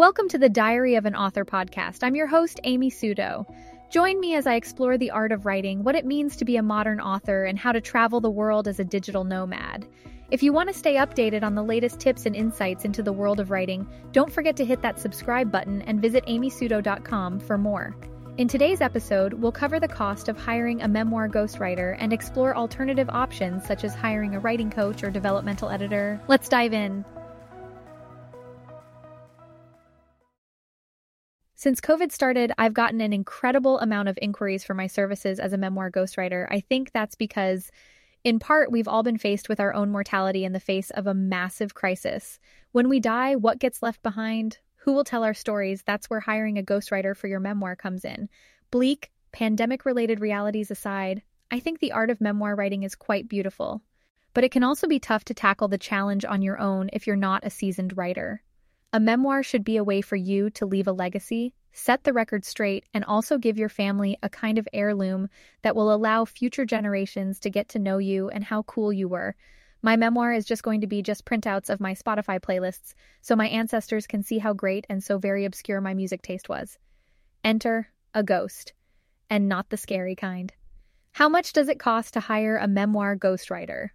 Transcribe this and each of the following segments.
Welcome to the Diary of an Author podcast. I'm your host, Amy Suto. Join me as I explore the art of writing, what it means to be a modern author, and how to travel the world as a digital nomad. If you want to stay updated on the latest tips and insights into the world of writing, don't forget to hit that subscribe button and visit amysuto.com for more. In today's episode, we'll cover the cost of hiring a memoir ghostwriter and explore alternative options such as hiring a writing coach or developmental editor. Let's dive in. Since COVID started, I've gotten an incredible amount of inquiries for my services as a memoir ghostwriter. I think that's because, in part, we've all been faced with our own mortality in the face of a massive crisis. When we die, what gets left behind? Who will tell our stories? That's where hiring a ghostwriter for your memoir comes in. Bleak, pandemic related realities aside, I think the art of memoir writing is quite beautiful. But it can also be tough to tackle the challenge on your own if you're not a seasoned writer. A memoir should be a way for you to leave a legacy, set the record straight, and also give your family a kind of heirloom that will allow future generations to get to know you and how cool you were. My memoir is just going to be just printouts of my Spotify playlists, so my ancestors can see how great and so very obscure my music taste was. Enter a ghost, and not the scary kind. How much does it cost to hire a memoir ghostwriter?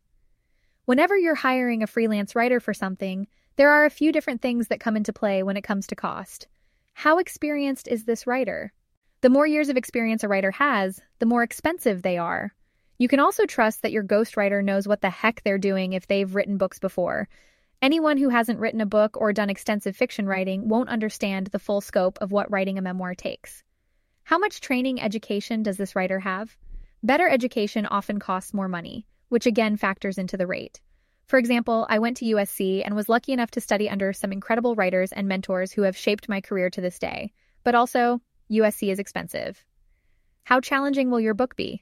Whenever you're hiring a freelance writer for something, there are a few different things that come into play when it comes to cost. How experienced is this writer? The more years of experience a writer has, the more expensive they are. You can also trust that your ghostwriter knows what the heck they're doing if they've written books before. Anyone who hasn't written a book or done extensive fiction writing won't understand the full scope of what writing a memoir takes. How much training education does this writer have? Better education often costs more money, which again factors into the rate. For example, I went to USC and was lucky enough to study under some incredible writers and mentors who have shaped my career to this day. But also, USC is expensive. How challenging will your book be?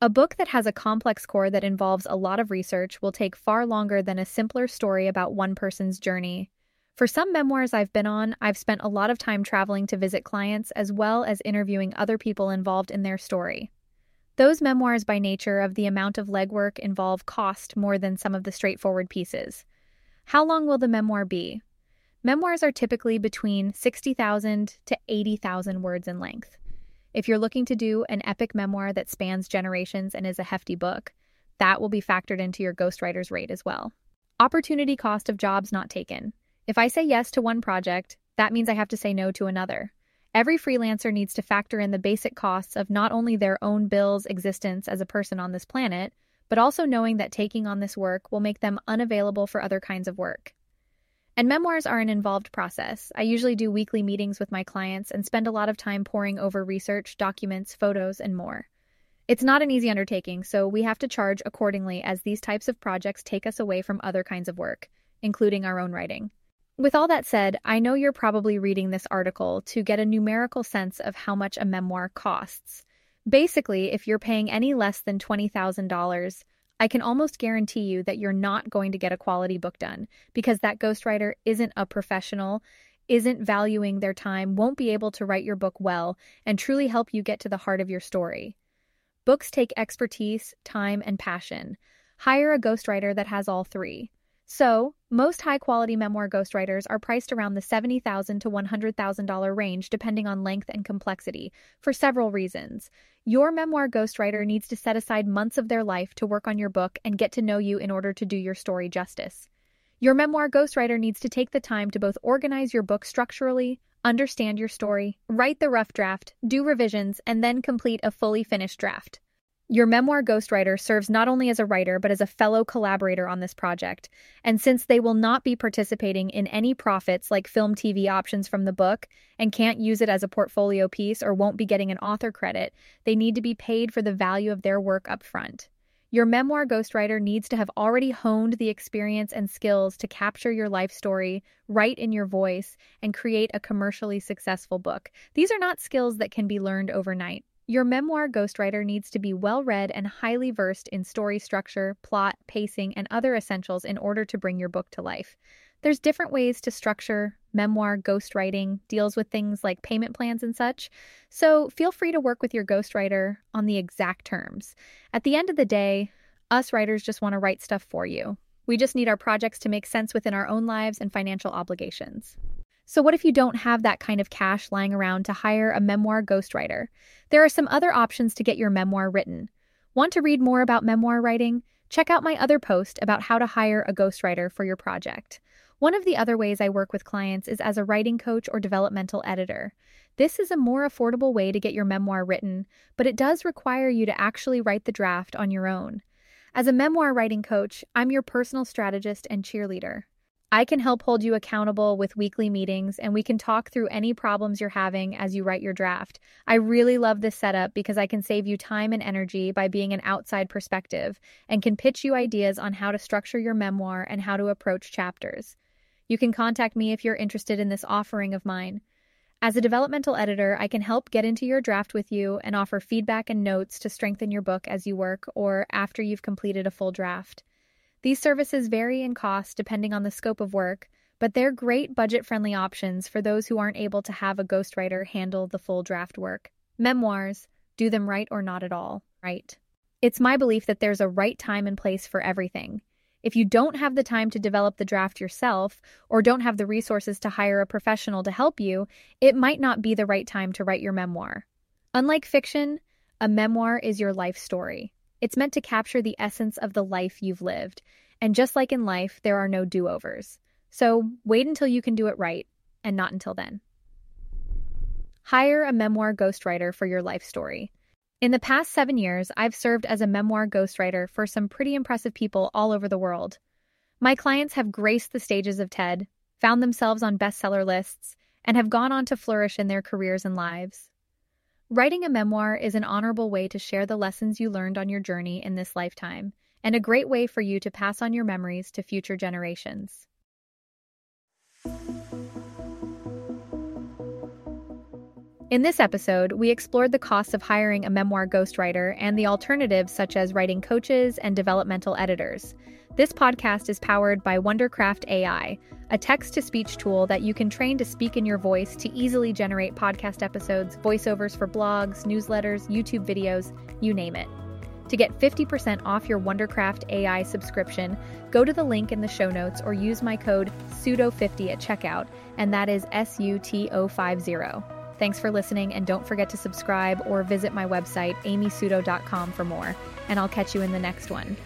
A book that has a complex core that involves a lot of research will take far longer than a simpler story about one person's journey. For some memoirs I've been on, I've spent a lot of time traveling to visit clients as well as interviewing other people involved in their story. Those memoirs, by nature of the amount of legwork involve cost more than some of the straightforward pieces. How long will the memoir be? Memoirs are typically between 60,000 to 80,000 words in length. If you're looking to do an epic memoir that spans generations and is a hefty book, that will be factored into your ghostwriter's rate as well. Opportunity cost of jobs not taken. If I say yes to one project, that means I have to say no to another. Every freelancer needs to factor in the basic costs of not only their own bills existence as a person on this planet, but also knowing that taking on this work will make them unavailable for other kinds of work. And memoirs are an involved process. I usually do weekly meetings with my clients and spend a lot of time poring over research, documents, photos, and more. It's not an easy undertaking, so we have to charge accordingly as these types of projects take us away from other kinds of work, including our own writing. With all that said, I know you're probably reading this article to get a numerical sense of how much a memoir costs. Basically, if you're paying any less than $20,000, I can almost guarantee you that you're not going to get a quality book done because that ghostwriter isn't a professional, isn't valuing their time, won't be able to write your book well, and truly help you get to the heart of your story. Books take expertise, time, and passion. Hire a ghostwriter that has all three. So, most high quality memoir ghostwriters are priced around the $70,000 to $100,000 range depending on length and complexity, for several reasons. Your memoir ghostwriter needs to set aside months of their life to work on your book and get to know you in order to do your story justice. Your memoir ghostwriter needs to take the time to both organize your book structurally, understand your story, write the rough draft, do revisions, and then complete a fully finished draft. Your memoir ghostwriter serves not only as a writer, but as a fellow collaborator on this project. And since they will not be participating in any profits like film TV options from the book and can't use it as a portfolio piece or won't be getting an author credit, they need to be paid for the value of their work up front. Your memoir ghostwriter needs to have already honed the experience and skills to capture your life story, write in your voice, and create a commercially successful book. These are not skills that can be learned overnight. Your memoir ghostwriter needs to be well read and highly versed in story structure, plot, pacing, and other essentials in order to bring your book to life. There's different ways to structure memoir ghostwriting, deals with things like payment plans and such. So feel free to work with your ghostwriter on the exact terms. At the end of the day, us writers just want to write stuff for you. We just need our projects to make sense within our own lives and financial obligations. So, what if you don't have that kind of cash lying around to hire a memoir ghostwriter? There are some other options to get your memoir written. Want to read more about memoir writing? Check out my other post about how to hire a ghostwriter for your project. One of the other ways I work with clients is as a writing coach or developmental editor. This is a more affordable way to get your memoir written, but it does require you to actually write the draft on your own. As a memoir writing coach, I'm your personal strategist and cheerleader. I can help hold you accountable with weekly meetings, and we can talk through any problems you're having as you write your draft. I really love this setup because I can save you time and energy by being an outside perspective and can pitch you ideas on how to structure your memoir and how to approach chapters. You can contact me if you're interested in this offering of mine. As a developmental editor, I can help get into your draft with you and offer feedback and notes to strengthen your book as you work or after you've completed a full draft. These services vary in cost depending on the scope of work, but they're great budget friendly options for those who aren't able to have a ghostwriter handle the full draft work. Memoirs, do them right or not at all, right? It's my belief that there's a right time and place for everything. If you don't have the time to develop the draft yourself or don't have the resources to hire a professional to help you, it might not be the right time to write your memoir. Unlike fiction, a memoir is your life story. It's meant to capture the essence of the life you've lived. And just like in life, there are no do overs. So wait until you can do it right, and not until then. Hire a memoir ghostwriter for your life story. In the past seven years, I've served as a memoir ghostwriter for some pretty impressive people all over the world. My clients have graced the stages of TED, found themselves on bestseller lists, and have gone on to flourish in their careers and lives. Writing a memoir is an honorable way to share the lessons you learned on your journey in this lifetime, and a great way for you to pass on your memories to future generations. In this episode, we explored the costs of hiring a memoir ghostwriter and the alternatives such as writing coaches and developmental editors. This podcast is powered by Wondercraft AI, a text to speech tool that you can train to speak in your voice to easily generate podcast episodes, voiceovers for blogs, newsletters, YouTube videos, you name it. To get 50% off your Wondercraft AI subscription, go to the link in the show notes or use my code SUTO50 at checkout, and that is S U T O 50. Thanks for listening, and don't forget to subscribe or visit my website, amysuto.com, for more. And I'll catch you in the next one.